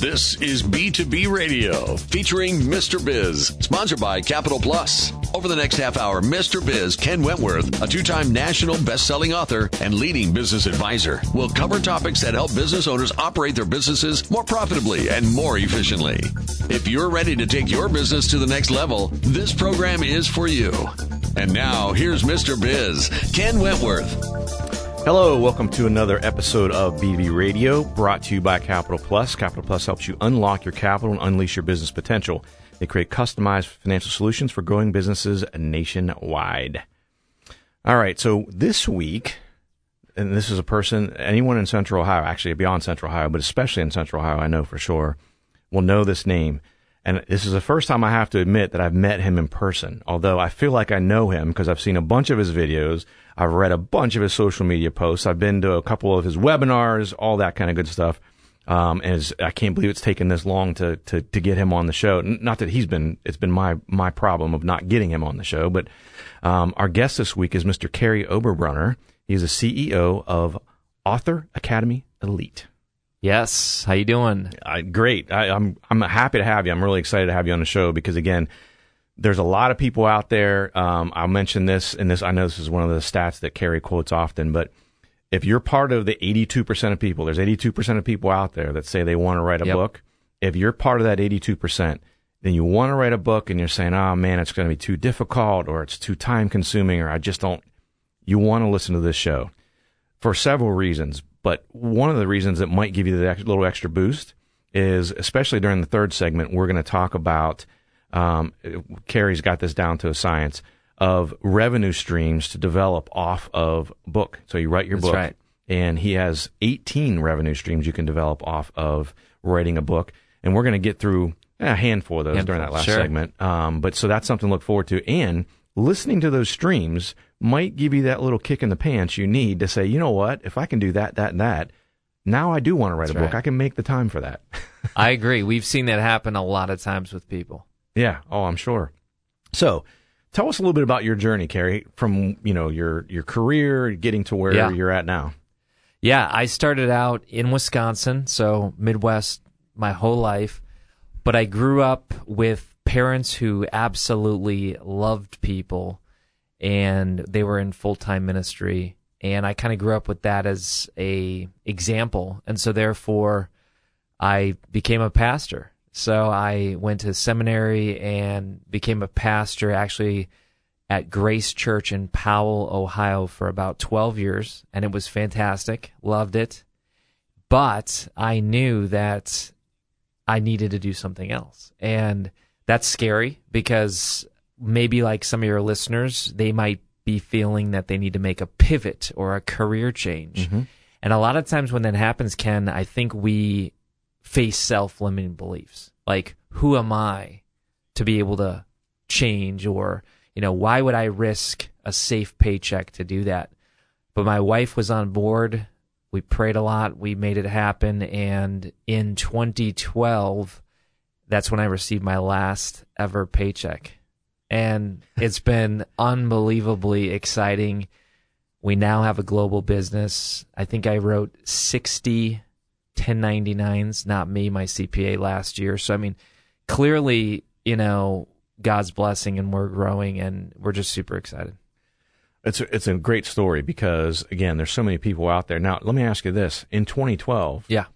This is B2B Radio featuring Mr. Biz, sponsored by Capital Plus. Over the next half hour, Mr. Biz, Ken Wentworth, a two time national best selling author and leading business advisor, will cover topics that help business owners operate their businesses more profitably and more efficiently. If you're ready to take your business to the next level, this program is for you. And now, here's Mr. Biz, Ken Wentworth. Hello, welcome to another episode of BB Radio, brought to you by Capital Plus. Capital Plus helps you unlock your capital and unleash your business potential. They create customized financial solutions for growing businesses nationwide. All right, so this week, and this is a person, anyone in Central Ohio, actually beyond Central Ohio, but especially in Central Ohio, I know for sure, will know this name. And this is the first time I have to admit that I've met him in person, although I feel like I know him because I've seen a bunch of his videos. I've read a bunch of his social media posts. I've been to a couple of his webinars, all that kind of good stuff. Um, and I can't believe it's taken this long to, to, to get him on the show. Not that he's been, it's been my, my problem of not getting him on the show, but, um, our guest this week is Mr. Kary Oberbrunner. He's the CEO of Author Academy Elite. Yes. How you doing? Uh, great. I, I'm, I'm happy to have you. I'm really excited to have you on the show because again, there's a lot of people out there. Um, I'll mention this, and this I know this is one of the stats that Kary quotes often, but if you're part of the 82% of people, there's 82% of people out there that say they want to write a Yep. book. If you're part of that 82%, then you want to write a book and you're saying, oh man, it's going to be too difficult or it's too time consuming or I just don't, you want to listen to this show for several reasons. But one of the reasons that might give you the ex- little extra boost is, especially during the third segment, we're going to talk about. Um, Kary's got this down to a science of revenue streams to develop off of book. So you write your That's book, right. and he has 18 revenue streams you can develop off of writing a book. And we're going to get through a handful of those during that last sure. segment. Um, but so that's something to look forward to. And listening to those streams might give you that little kick in the pants you need to say, you know what? If I can do that, that, and that, now I do want to write That's a book. right. I can make the time for that. I agree. We've seen that happen a lot of times with people. yeah. Oh, I'm sure. So tell us a little bit about your journey, Kary, from, you know, your, your career getting to where Yeah. you're at now. Yeah, I started out in Wisconsin, so Midwest my whole life, but I grew up with parents who absolutely loved people and they were in full-time ministry and I kind of grew up with that as a example and so therefore I became a pastor. So I went to seminary and became a pastor actually at Grace Church in Powell, Ohio for about 12 years, and it was fantastic. Loved it. But I knew that I needed to do something else. And that's scary because maybe like some of your listeners, they might be feeling that they need to make a pivot or a career change. Mm-hmm. And a lot of times when that happens, Ken, I think we face self limiting beliefs. Like, who am I to be able to change or, you know, why would I risk a safe paycheck to do that? But my wife was on board. We prayed a lot. We made it happen. And in 2012, that's when I received my last ever paycheck. And it's been unbelievably exciting. We now have a global business. I think I wrote 60 1099s, not me, my CPA last year. So, I mean, clearly, you know, God's blessing and we're growing and we're just super excited. It's a, it's a great story because again, there's so many people out there. Now, let me ask you this: in 2012, Yeah.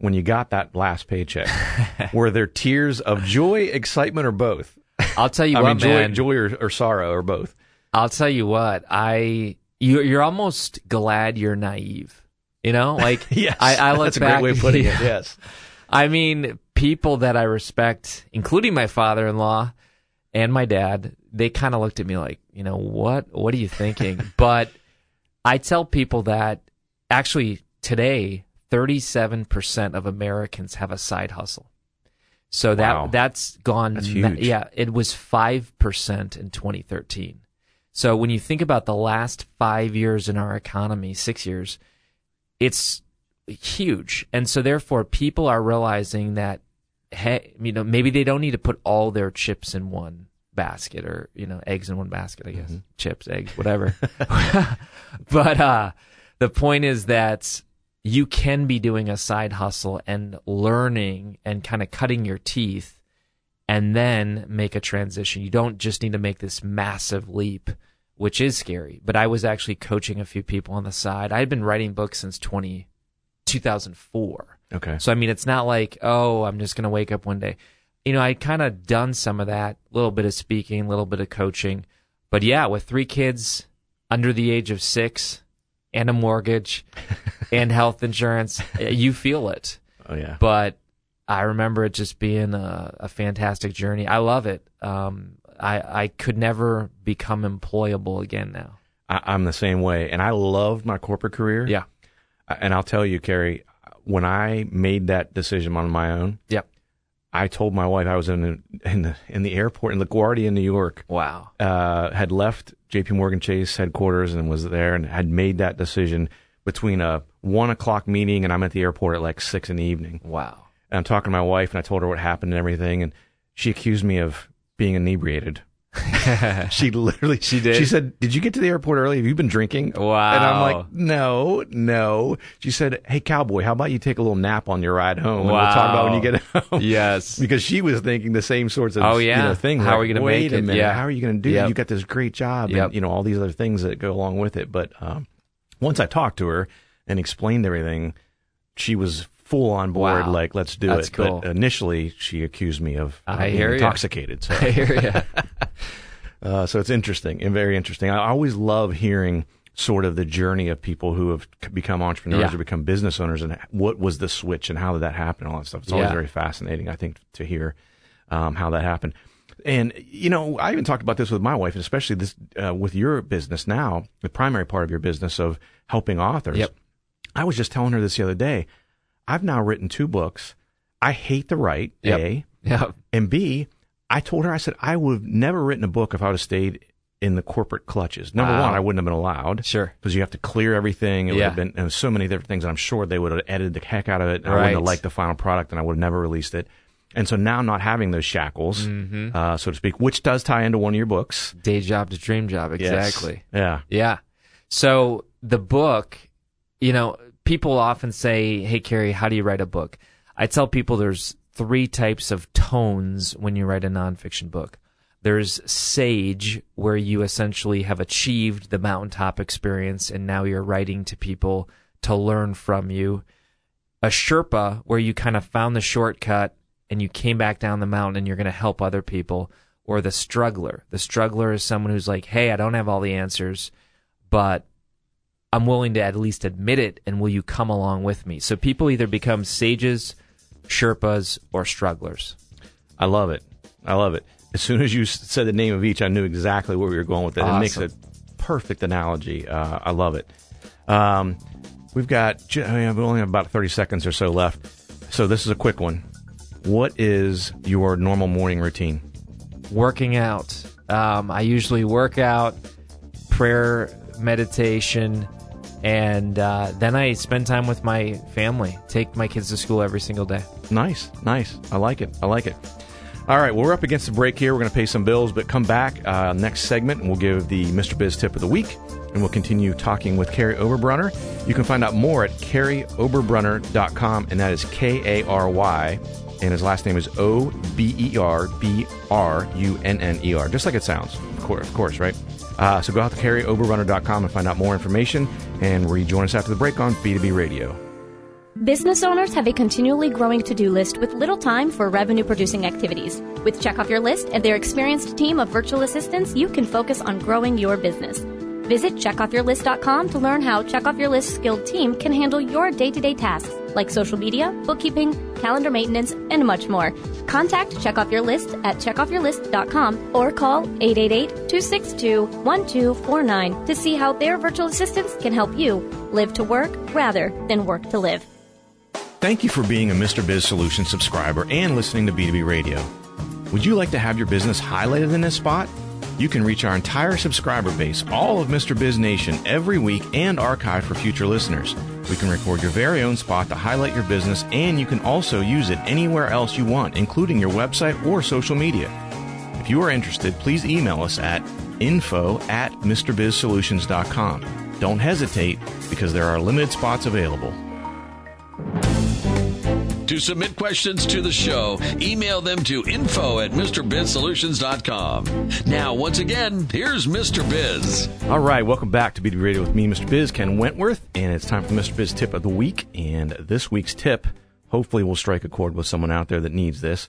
When you got that last paycheck, were there tears of joy, excitement, or both? I'll tell you I what, mean, joy, man. joy or, or sorrow, or both. I'll tell you what. I you you're almost glad you're naive. You know, like I, I look that's a back. great way of putting it. Yes, I mean, people that I respect, including my father-in-law and my dad, they kind of looked at me like, you know, what? What are you thinking? but I tell people that actually today, 37% of Americans have a side hustle. So that Wow. that's gone. That's huge. yeah, it was 5% in 2013. So when you think about the last 5 years in our economy, 6 years, it's huge. And so therefore people are realizing that hey, you know, maybe they don't need to put all their chips in one basket or, you know, eggs in one basket, I guess. Chips, eggs, whatever. but uh the point is that you can be doing a side hustle and learning and kind of cutting your teeth and then make a transition. You don't just need to make this massive leap, which is scary. But I was actually coaching a few people on the side. I had been writing books since 20, 2004. Okay. So, I mean, it's not like, oh, I'm just going to wake up one day. You know, I kind of done some of that, a little bit of speaking, a little bit of coaching. But yeah, with three kids under the age of six and a mortgage and health insurance, you feel it. Oh yeah. But I remember it just being a, a fantastic journey. I love it. Um, I I could never become employable again now. I, I'm the same way, and I loved my corporate career. Yeah. And I'll tell you, Kary, when I made that decision on my own, Yep. I told my wife I was in in the in the airport in LaGuardia, New York. Wow. Uh, had left J.P. Morgan Chase headquarters and was there, and had made that decision between a one o'clock meeting and I'm at the airport at like six in the evening. Wow. And I'm talking to my wife, and I told her what happened and everything, and she accused me of being inebriated. she literally She did? She said, "Did you get to the airport early? Have you been drinking?" Wow. And I'm like, "No, no." She said, "Hey, cowboy, how about you take a little nap on your ride home, and we'll talk about when you get home." Yes. because she was thinking the same sorts of Oh, yeah. you know, things. How like, are we gonna Wait make a it? minute, Yeah. How are you going to do? Yep. You got this great job, Yep. and you know all these other things that go along with it. But um, once I talked to her and explained everything, she was full on board. Wow. Like, let's do That's it. cool. But initially, she accused me of being intoxicated. So, I hear ya. Uh, so it's interesting and very interesting. I always love hearing sort of the journey of people who have become entrepreneurs Yeah. or become business owners and what was the switch and how did that happen and all that stuff. It's always Yeah. very fascinating, I think, to hear um, how that happened. And you know, I even talked about this with my wife, and especially this uh, with your business now, the primary part of your business of helping authors. Yep. I was just telling her this the other day. I've now written two books. I hate to write. Yep. A yeah. and B, I told her, I said, I would have never written a book if I would have stayed in the corporate clutches. Number Wow. one, I wouldn't have been allowed. Sure. Because you have to clear everything. It would Yeah. have been and so many different things. And I'm sure they would have edited the heck out of it. And I wouldn't have liked the final product and I would have never released it. And so now not having those shackles, Mm-hmm. uh, so to speak, which does tie into one of your books. Day job to dream job. Yes. Exactly. Yeah. Yeah. So the book, you know, people often say, "Hey, Kary, how do you write a book?" I tell people there's three types of tones when you write a nonfiction book. There's sage, where you essentially have achieved the mountaintop experience, and now you're writing to people to learn from you. A Sherpa, where you kind of found the shortcut and you came back down the mountain and you're going to help other people. Or the struggler. The struggler is someone who's like, hey, I don't have all the answers, but I'm willing to at least admit it, and will you come along with me? So people either become sages, Sherpas, or strugglers. I love it. I love it. As soon as you said the name of each, I knew exactly where we were going with it. It makes a perfect analogy. Uh, I love it. Um, we've got, I mean, we only have about 30 seconds or so left. So this is a quick one. What is your normal morning routine? Working out. Um, I usually work out, prayer, meditation, and uh, then I spend time with my family. Take my kids to school every single day. Nice, nice. I like it. I like it. All right, well, we're up against the break here. We're going to pay some bills, but come back uh, next segment and we'll give the Mr. Biz tip of the week and we'll continue talking with Kary Oberbrunner. You can find out more at karyoberbrunner.com, and that is K A R Y, and his last name is O B E R B R U N N E R, just like it sounds, of course, of course right? Uh, so go out to karyoberbrunner.com and find out more information and rejoin us after the break on B2B Radio. Business owners have a continually growing to do list with little time for revenue producing activities. With Check Off Your List and their experienced team of virtual assistants, you can focus on growing your business. Visit checkoffyourlist.com to learn how Check Off Your List skilled team can handle your day to day tasks like social media, bookkeeping, calendar maintenance, and much more. Contact Check Off Your List at checkoffyourlist.com or call 888-262-1249 to see how their virtual assistants can help you live to work rather than work to live. Thank you for being a Mr. Biz Solutions subscriber and listening to B2B Radio. Would you like to have your business highlighted in this spot? You can reach our entire subscriber base, all of Mr. Biz Nation, every week and archive for future listeners. We can record your very own spot to highlight your business, and you can also use it anywhere else you want, including your website or social media. If you are interested, please email us at info at MrBizSolutions.com. Don't hesitate because there are limited spots available. To submit questions to the show, email them to info at MrBizSolutions.com. Now, once again, here's Mr. Biz. All right, welcome back to BD Radio with me, Mr. Biz, Ken Wentworth, and it's time for Mr. Biz tip of the week. And this week's tip hopefully will strike a chord with someone out there that needs this.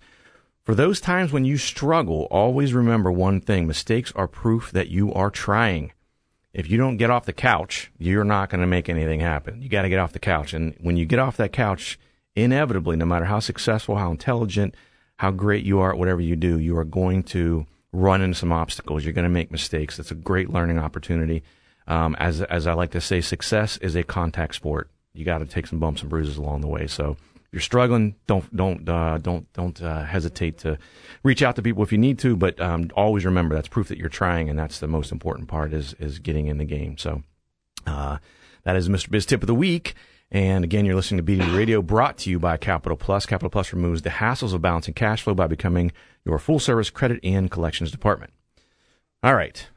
For those times when you struggle, always remember one thing mistakes are proof that you are trying. If you don't get off the couch, you're not going to make anything happen. You got to get off the couch. And when you get off that couch, inevitably, no matter how successful, how intelligent, how great you are at whatever you do, you are going to run into some obstacles. You're going to make mistakes. It's a great learning opportunity. Um, as as I like to say, success is a contact sport. You got to take some bumps and bruises along the way. So if you're struggling, don't don't uh, don't don't uh, hesitate to reach out to people if you need to. But um, always remember that's proof that you're trying, and that's the most important part is is getting in the game. So uh, that is Mr. Biz tip of the week. And again, you're listening to BD Radio brought to you by Capital Plus. Capital Plus removes the hassles of balancing cash flow by becoming your full service credit and collections department. All right.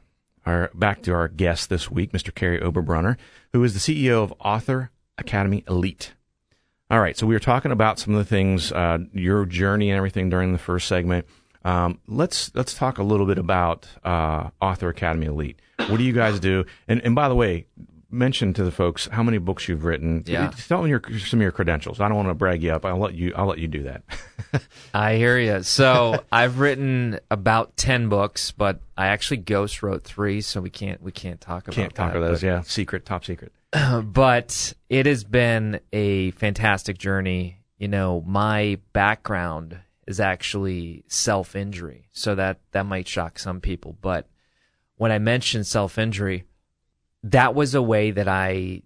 Our, back to our guest this week, Mr. Kary Oberbrunner, who is the CEO of Author Academy Elite. All right. So we were talking about some of the things, uh, your journey and everything during the first segment. Um, let's let's talk a little bit about uh, Author Academy Elite. What do you guys do? And and by the way, mention to the folks how many books you've written. Yeah. Tell them your, some of your credentials. I don't want to brag you up. I'll let you. I'll let you do that. I hear you. So I've written about ten books, but I actually ghost wrote three, so we can't we can't talk about Can't talk that, about those. but- Yeah, secret, top secret. but it has been a fantastic journey. You know, my background is actually self injury, so that that might shock some people. But when I mentioned self injury, that was a way that I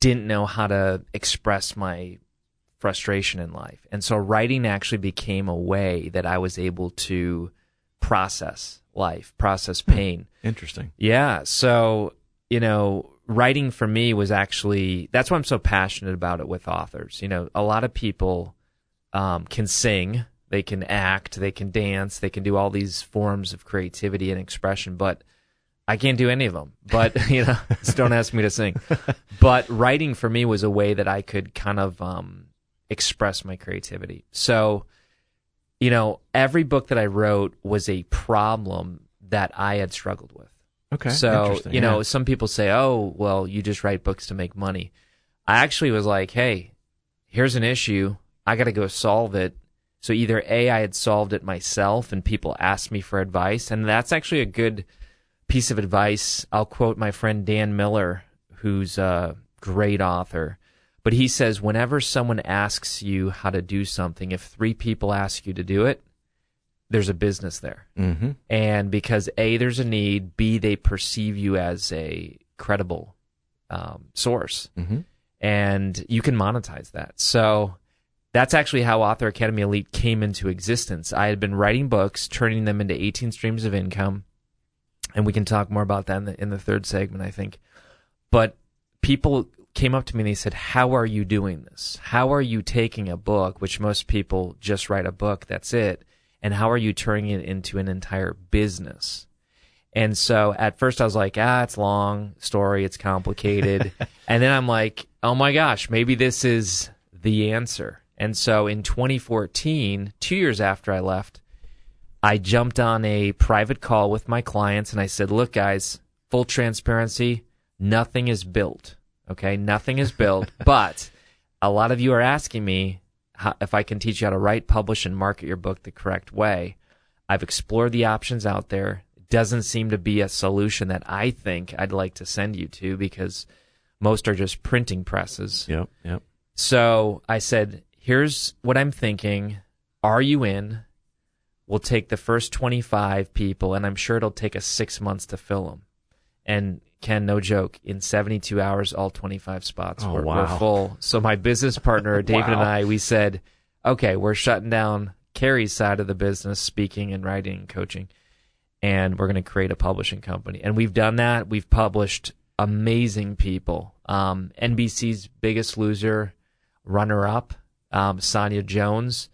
didn't know how to express my frustration in life, and so writing actually became a way that I was able to process life, process pain. Interesting. Yeah. So, you know, writing for me was actually that's why I'm so passionate about it with authors. You know, a lot of people um, can sing, they can act, they can dance, they can do all these forms of creativity and expression, but I can't do any of them. But, you know, don't ask me to sing. But writing for me was a way that I could kind of um, express my creativity. So, you know, every book that I wrote was a problem that I had struggled with. Okay. So, you know, Yeah. some people say, oh, well, you just write books to make money. I actually was like, hey, here's an issue. I got to go solve it. So either A, I had solved it myself and people asked me for advice. And that's actually a good piece of advice. I'll quote my friend Dan Miller, who's a great author. But he says, whenever someone asks you how to do something, if three people ask you to do it, there's a business there Mm-hmm. and because a there's a need b they perceive you as a credible um, source Mm-hmm. and you can monetize that so that's actually how author academy elite came into existence i had been writing books turning them into 18 streams of income and we can talk more about that in the, in the third segment i think but people came up to me and they said how are you doing this how are you taking a book which most people just write a book that's it and how are you turning it into an entire business and so at first I was like, ah, it's long story, it's complicated. and then I'm like, oh my gosh, maybe this is the answer. And so in 2014, two years after I left, I jumped on a private call with my clients and I said, look, guys, full transparency, nothing is built. Okay. Nothing is built, but a lot of you are asking me how, if I can teach you how to write, publish, and market your book the correct way. I've explored the options out there. It doesn't seem to be a solution that I think I'd like to send you to because most are just printing presses. Yep. Yep. So I said, here's what I'm thinking. Are you in? We'll take the first 25 people, and I'm sure it'll take us six months to fill them. And Ken, no joke, in 72 hours, all 25 spots Oh, were, wow. were full. So my business partner, David and I, we said, okay, we're shutting down Kary's side of the business, speaking and writing and coaching, and we're going to create a publishing company. And we've done that. We've published amazing people. Um, NBC's Biggest Loser, runner up, um, Sonia Jones.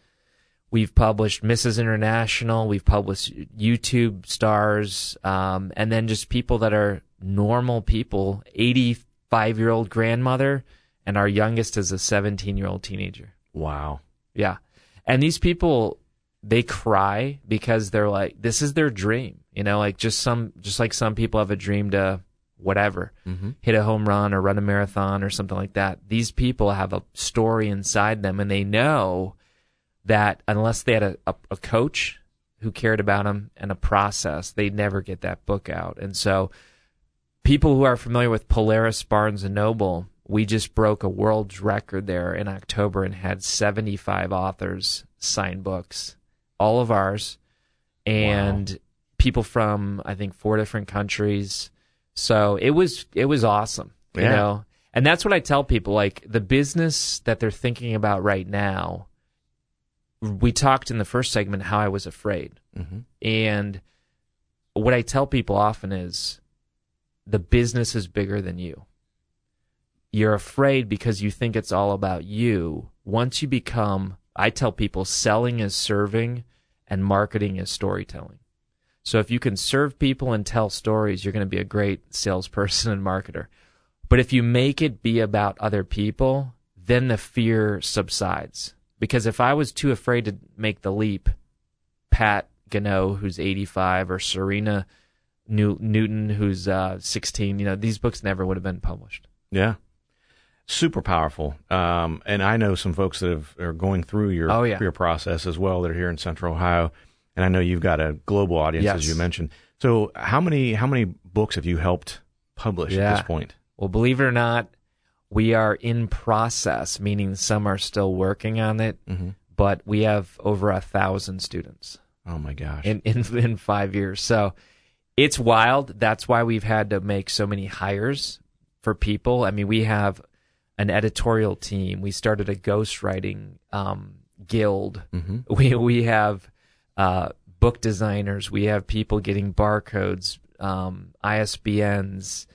We've published Mrs. International. We've published YouTube stars, um, and then just people that are normal people. Eighty-five year old grandmother, and our youngest is a seventeen year old teenager. Wow. Yeah. And these people, they cry because they're like, this is their dream. You know, like just some, just like some people have a dream to whatever, Mm-hmm. hit a home run or run a marathon or something like that. These people have a story inside them and they know that unless they had a, a, a coach who cared about them and a process, they'd never get that book out. And so people who are familiar with Polaris Barnes and Noble, we just broke a world's record there in October and had 75 authors sign books, all of ours, and people from I think four different countries. So it was it was awesome, you Yeah. know. And that's what I tell people like the business that they're thinking about right now. We talked in the first segment how I was afraid. Mm-hmm. And what I tell people often is the business is bigger than you. You're afraid because you think it's all about you. Once you become, I tell people, selling is serving and marketing is storytelling. So if you can serve people and tell stories, you're going to be a great salesperson and marketer. But if you make it be about other people, then the fear subsides. Because if I was too afraid to make the leap, Pat Gano, who's 85, or Serena New- Newton, who's uh, 16, you know, these books never would have been published. Yeah. Super powerful. Um, and I know some folks that have, are going through your, Oh, yeah. your process as well that are here in Central Ohio. And I know you've got a global audience, as you mentioned. So how many, how many books have you helped publish at this point? Well, believe it or not, we are in process, meaning some are still working on it, Mm-hmm. but we have over a thousand students. Oh my gosh. in, in in five years. So it's wild. That's why we've had to make so many hires for people. I mean, we have an editorial team. We started a ghostwriting um, guild. Mhm. We we have uh, book designers. We have people getting barcodes, um, ISBNs.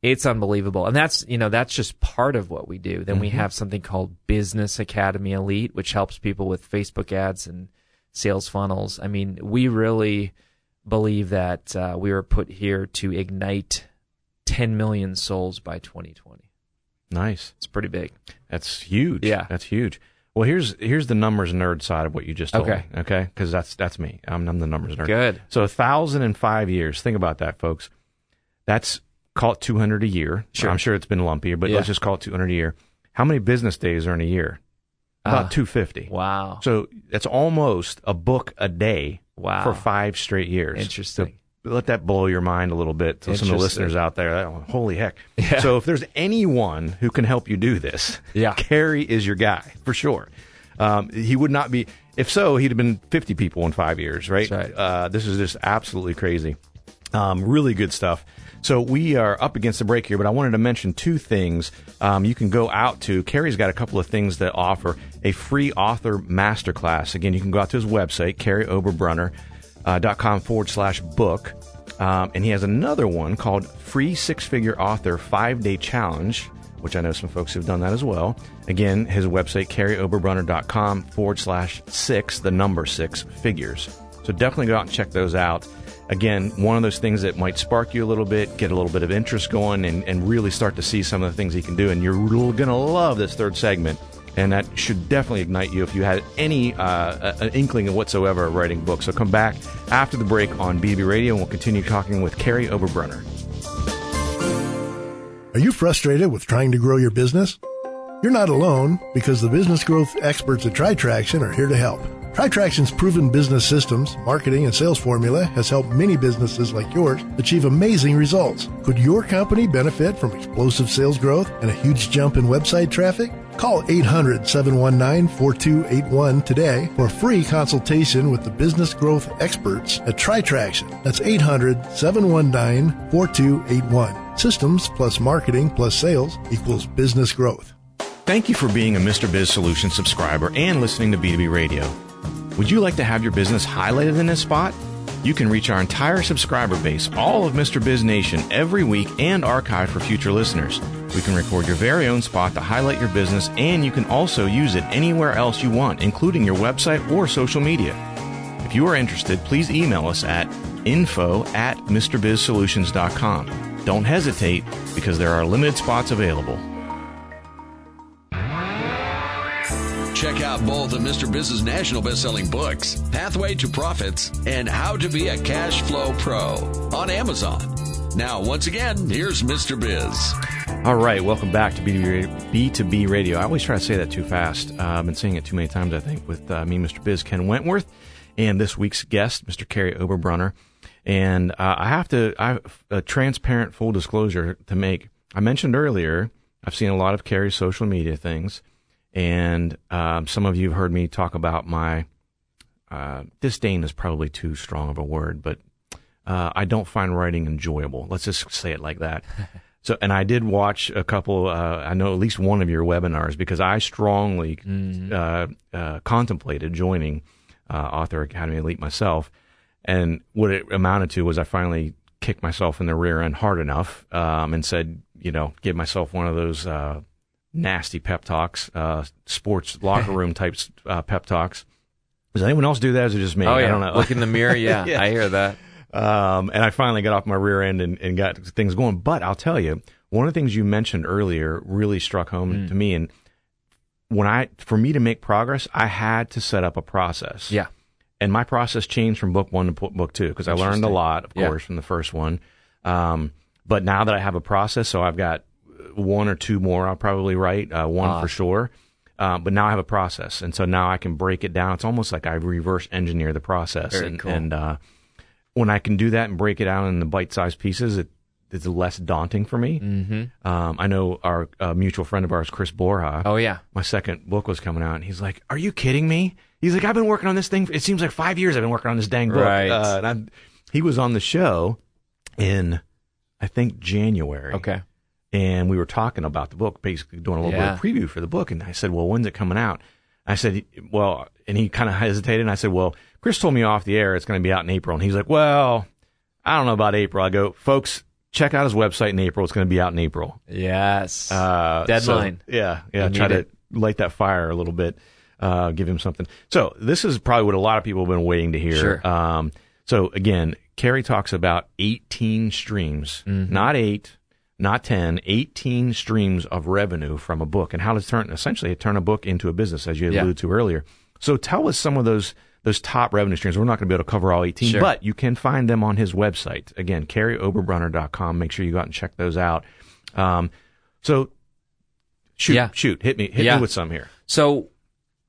It's unbelievable, and that's you know that's just part of what we do. Then we have something called Business Academy Elite, which helps people with Facebook ads and sales funnels. I mean, we really believe that uh, we were put here to ignite 10 million souls by 2020. nice. It's pretty big. That's huge. Yeah. That's huge. Well, here's, here's the numbers nerd side of what you just told Okay. me. Okay. Cause that's, that's me. I'm, I'm the numbers nerd. Good. So a thousand and five years. Think about that, folks. That's call it 200 a year. Sure. I'm sure it's been lumpier, but Yeah. let's just call it 200 a year. How many business days are in a year? About Uh, 250. Wow. So that's almost a book a day Wow. for five straight years. Interesting. So let that blow your mind a little bit. So some of the listeners out there, oh, holy heck. Yeah. So if there's anyone who can help you do this, Yeah. Kary is your guy for sure. Um, he would not be, if so, he'd have been 50 people in five years, right? Right. Uh, this is just absolutely crazy. Um, really good stuff. So we are up against the break here, but I wanted to mention two things. Um, you can go out to Kary's got a couple of things that offer a free author masterclass. Again, you can go out to his website, karyoberbrunner.com forward slash book. Um, and he has another one called Free Six Figure Author Five Day Challenge, which I know some folks have done that as well. Again, his website, karyoberbrunner.com forward slash six, the number six figures. So definitely go out and check those out. Again, one of those things that might spark you a little bit, get a little bit of interest going, and, and really start to see some of the things he can do. And you're going to love this third segment. And that should definitely ignite you if you had any uh, an inkling of whatsoever of writing books. So come back after the break on BB Radio, and we'll continue talking with Kary Oberbrunner. Are you frustrated with trying to grow your business? You're not alone because the business growth experts at TriTraction are here to help. TriTraction's proven business systems, marketing, and sales formula has helped many businesses like yours achieve amazing results. Could your company benefit from explosive sales growth and a huge jump in website traffic? Call 800 719 4281 today for a free consultation with the business growth experts at TriTraction. That's 800 719 4281. Systems plus marketing plus sales equals business growth. Thank you for being a Mr. Biz Solutions subscriber and listening to B2B Radio. Would you like to have your business highlighted in this spot? You can reach our entire subscriber base, all of Mr. Biz Nation, every week and archive for future listeners. We can record your very own spot to highlight your business, and you can also use it anywhere else you want, including your website or social media. If you are interested, please email us at info at MrBizSolutions.com. Don't hesitate because there are limited spots available. Check out both of Mr. Biz's national best-selling books, Pathway to Profits and How to Be a Cash Flow Pro on Amazon. Now, once again, here's Mr. Biz. All right, welcome back to B2B Radio. I always try to say that too fast. Uh, I've been saying it too many times, I think, with uh, me, Mr. Biz, Ken Wentworth, and this week's guest, Mr. Kary Oberbrunner. And uh, I have to, I have a transparent full disclosure to make. I mentioned earlier, I've seen a lot of Kary's social media things, and um, some of you have heard me talk about my uh, disdain is probably too strong of a word, but uh, I don't find writing enjoyable. Let's just say it like that. So, and I did watch a couple. Uh, I know at least one of your webinars because I strongly mm-hmm. uh, uh, contemplated joining uh, Author Academy Elite myself. And what it amounted to was I finally kicked myself in the rear end hard enough um, and said, you know, give myself one of those uh, nasty pep talks, uh, sports locker room type pep talks. Does anyone else do that? Is it just me? Oh yeah, I don't know. Look in the mirror. Yeah, yeah. I hear that. Um, and I finally got off my rear end and, and got things going. But I'll tell you, one of the things you mentioned earlier really struck home mm. to me. And when I, for me to make progress, I had to set up a process. Yeah. And my process changed from book one to book two because I learned a lot, of course, yeah. from the first one. Um, but now that I have a process, so I've got one or two more I'll probably write, uh, one ah. for sure. Uh, but now I have a process, and so now I can break it down. It's almost like I reverse engineer the process, Very and, cool. and uh, when I can do that and break it out in the bite-sized pieces, it it's less daunting for me. Mm-hmm. Um, I know our uh, mutual friend of ours, Chris Borja. Oh yeah, my second book was coming out, and he's like, "Are you kidding me?" He's like, "I've been working on this thing. it seems like five years. I've been working on this dang book." Right. Uh, and I'm, he was on the show in, I think January. Okay. And we were talking about the book, basically doing a little yeah. bit of preview for the book. And I said, "Well, when's it coming out?" I said, "Well," and he kind of hesitated. And I said, "Well, Chris told me off the air it's going to be out in April." And he's like, "Well." I don't know about April. I go, folks, check out his website in April. It's going to be out in April. Yes. Uh, Deadline. So, yeah. Yeah. try to light that fire a little bit. Uh, give him something. So this is probably what a lot of people have been waiting to hear. Sure. Um, so again, Kary talks about 18 streams, mm-hmm. not eight, not 10, 18 streams of revenue from a book and how to turn, essentially turn a book into a business, as you alluded to earlier. So tell us some of those those top revenue streams. We're not going to be able to cover all 18, sure. but you can find them on his website. Again, karyoberbrunner.com. Make sure you go out and check those out. Um, so shoot, yeah. shoot, hit me, hit yeah. me with some here. So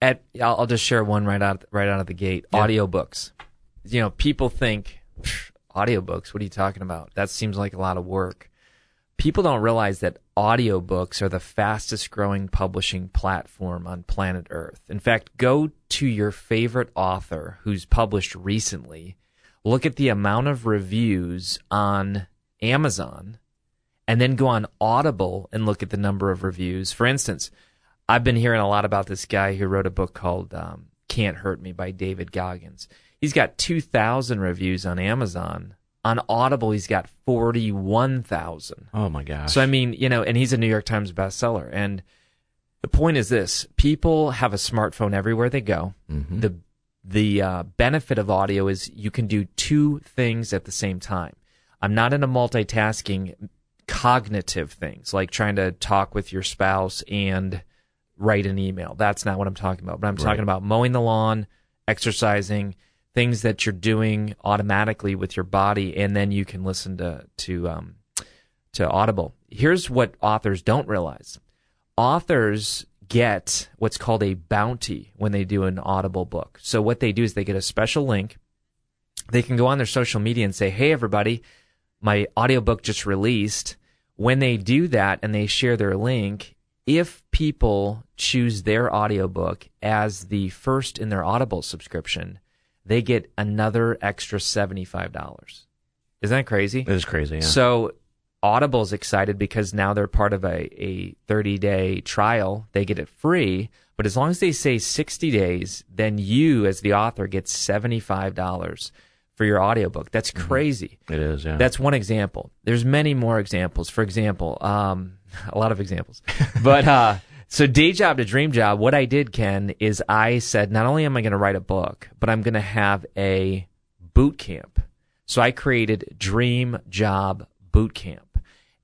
at, I'll, I'll just share one right out, right out of the gate. Yeah. Audiobooks. You know, people think audiobooks. What are you talking about? That seems like a lot of work. People don't realize that audiobooks are the fastest growing publishing platform on planet Earth. In fact, go to your favorite author who's published recently, look at the amount of reviews on Amazon, and then go on Audible and look at the number of reviews. For instance, I've been hearing a lot about this guy who wrote a book called um, Can't Hurt Me by David Goggins. He's got 2,000 reviews on Amazon on Audible, he's got 41,000. Oh my gosh. So, I mean, you know, and he's a New York Times bestseller. And the point is this people have a smartphone everywhere they go. Mm-hmm. The, the uh, benefit of audio is you can do two things at the same time. I'm not into multitasking cognitive things like trying to talk with your spouse and write an email. That's not what I'm talking about. But I'm talking about mowing the lawn, exercising, things that you're doing automatically with your body, and then you can listen to to um, to Audible. Here's what authors don't realize: authors get what's called a bounty when they do an Audible book. So what they do is they get a special link. They can go on their social media and say, "Hey, everybody, my audiobook just released." When they do that and they share their link, if people choose their audiobook as the first in their Audible subscription, they get another extra $75. Isn't that crazy? It is crazy. Yeah. So Audible's excited because now they're part of a, a 30 day trial. They get it free. But as long as they say 60 days, then you, as the author, get $75 for your audiobook. That's Mm-hmm. crazy. it is. Yeah. That's one example. There's many more examples. For example, um, a lot of examples. But uh, so day job to dream job, what I did, Ken, is I said not only am I going to write a book, but I'm going to have a boot camp. So I created Dream Job Boot Camp,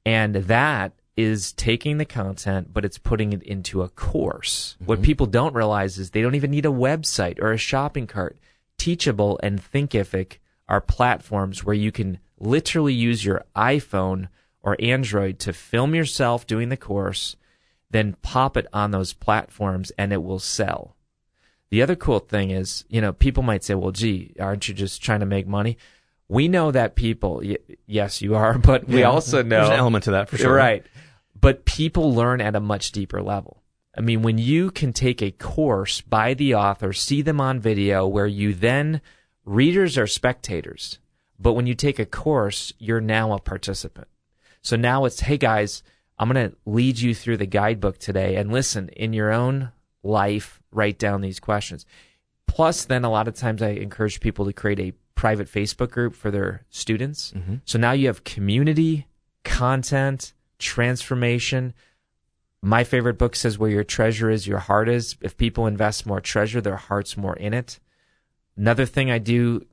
and that is taking the content, but it's putting it into a course. What mm-hmm. people don't realize is they don't even need a website or a shopping cart. Teachable and Thinkific are platforms where you can literally use your iPhone or Android to film yourself doing the course, then pop it on those platforms and it will sell. The other cool thing is, you know, people might say, well, gee, aren't you just trying to make money? We know that people, y- yes, you are, but we Yeah, also know there's an element to that for sure. Right. But people learn at a much deeper level. I mean, when you can take a course by the author, see them on video, where you then, readers are spectators. But when you take a course, you're now a participant. So now it's, hey guys, I'm going to lead you through the guidebook today and listen in your own life, write down these questions. Plus, then a lot of times I encourage people to create a private Facebook group for their students. Mm-hmm. So now you have community, content, transformation. My favorite book says, Where your treasure is, your heart is. If people invest more treasure, their heart's more in it. Another thing I do,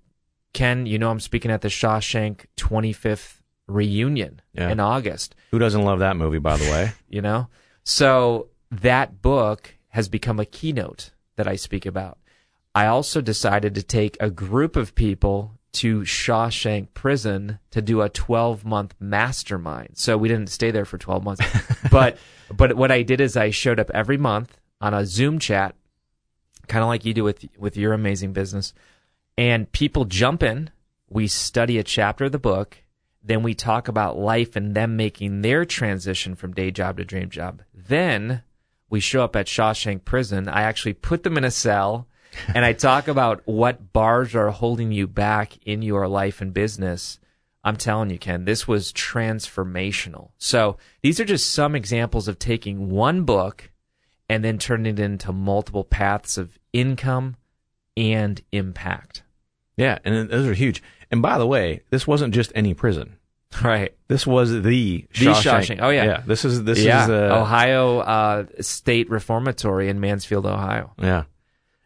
Ken, you know, I'm speaking at the Shawshank 25th reunion Yeah. in August Who doesn't love that movie, by the way? you know? So that book has become a keynote that I speak about. I also decided to take a group of people to Shawshank Prison to do a 12 month mastermind. So we didn't stay there for 12 months. but but what I did is I showed up every month on a Zoom chat, kind of like you do with with your amazing business. And people jump in, we study a chapter of the book, then we talk about life and them making their transition from day job to dream job. Then we show up at Shawshank Prison. I actually put them in a cell and I talk about what bars are holding you back in your life and business. I'm telling you, Ken, this was transformational. So these are just some examples of taking one book and then turning it into multiple paths of income and impact. Yeah, and those are huge. And by the way, this wasn't just any prison. Right. This was the The Shawshank. Shawshank. Oh, yeah. yeah. This is this yeah. is uh, Ohio uh, State Reformatory in Mansfield, Ohio. Yeah,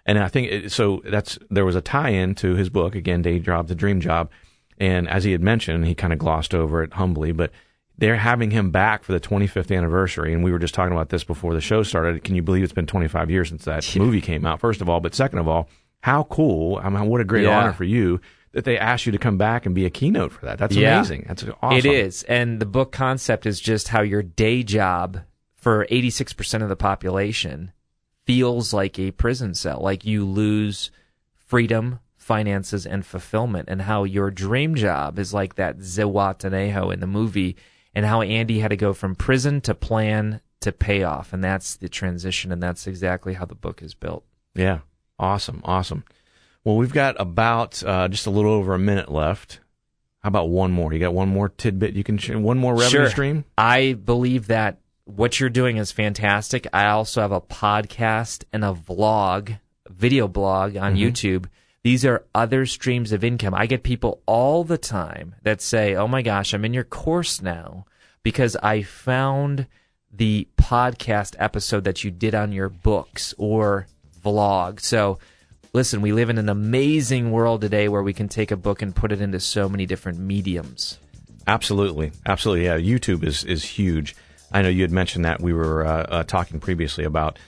and I think it, so. That's there was a tie-in to his book again, Day Job to Dream Job, and as he had mentioned, he kind of glossed over it humbly, but they're having him back for the 25th anniversary, and we were just talking about this before the show started. Can you believe it's been 25 years since that movie came out? First of all, but second of all, how cool! I mean, what a great Yeah. honor for you that they asked you to come back and be a keynote for that. That's Yeah. amazing. That's awesome. It is. And the book concept is just how your day job for 86% of the population feels like a prison cell. Like you lose freedom, finances, and fulfillment. And how your dream job is like that Zihuatanejo in the movie. And how Andy had to go from prison to plan to payoff. And that's the transition. And that's exactly how the book is built. Yeah. Awesome. Awesome. Well, we've got about uh, just a little over a minute left. How about one more? You got one more tidbit you can share? One more revenue Sure. stream? I believe that what you're doing is fantastic. I also have a podcast and a vlog, video blog on YouTube. These are other streams of income. I get people all the time that say, "Oh my gosh, I'm in your course now because I found the podcast episode that you did on your books or vlog." So, listen, we live in an amazing world today where we can take a book and put it into so many different mediums. Absolutely. Absolutely. Yeah. YouTube is, is huge. I know you had mentioned that we were uh, uh, talking previously about,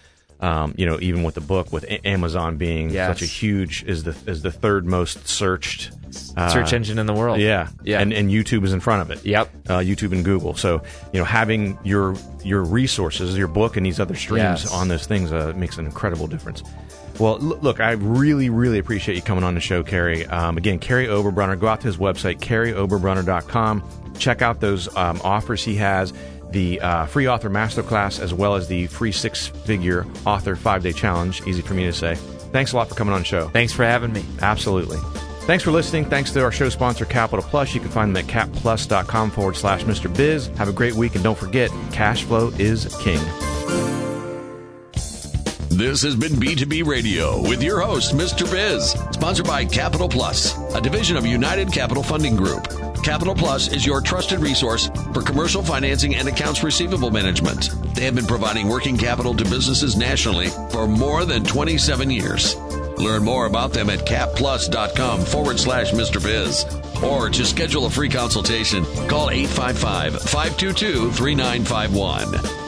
um, you know, even with the book, with A- Amazon being Yes. such a huge, is the, is the third most searched uh, Search engine in the world. Yeah, Yeah. and and YouTube is in front of it. Yep. uh, YouTube and Google. So you know, having your your resources, your book, and these other streams Yes. on those things uh, makes an incredible difference. Well, look, I really, really appreciate you coming on the show, Kary. Um, again, Kary Oberbrunner. Go out to his website, karyoberbrunner.com. Check out those um, offers he has. The uh, free author masterclass, as well as the free six-figure author five-day challenge. Easy for me to say. Thanks a lot for coming on the show. Thanks for having me. Absolutely. Thanks for listening. Thanks to our show sponsor, Capital Plus. You can find them at capplus.com forward slash Mr. Biz. Have a great week, and don't forget, cash flow is king. This has been B2B Radio with your host, Mr. Biz, sponsored by Capital Plus, a division of United Capital Funding Group. Capital Plus is your trusted resource for commercial financing and accounts receivable management. They have been providing working capital to businesses nationally for more than 27 years. Learn more about them at capplus.com forward slash Mr. Biz. Or to schedule a free consultation, call 855 522 3951.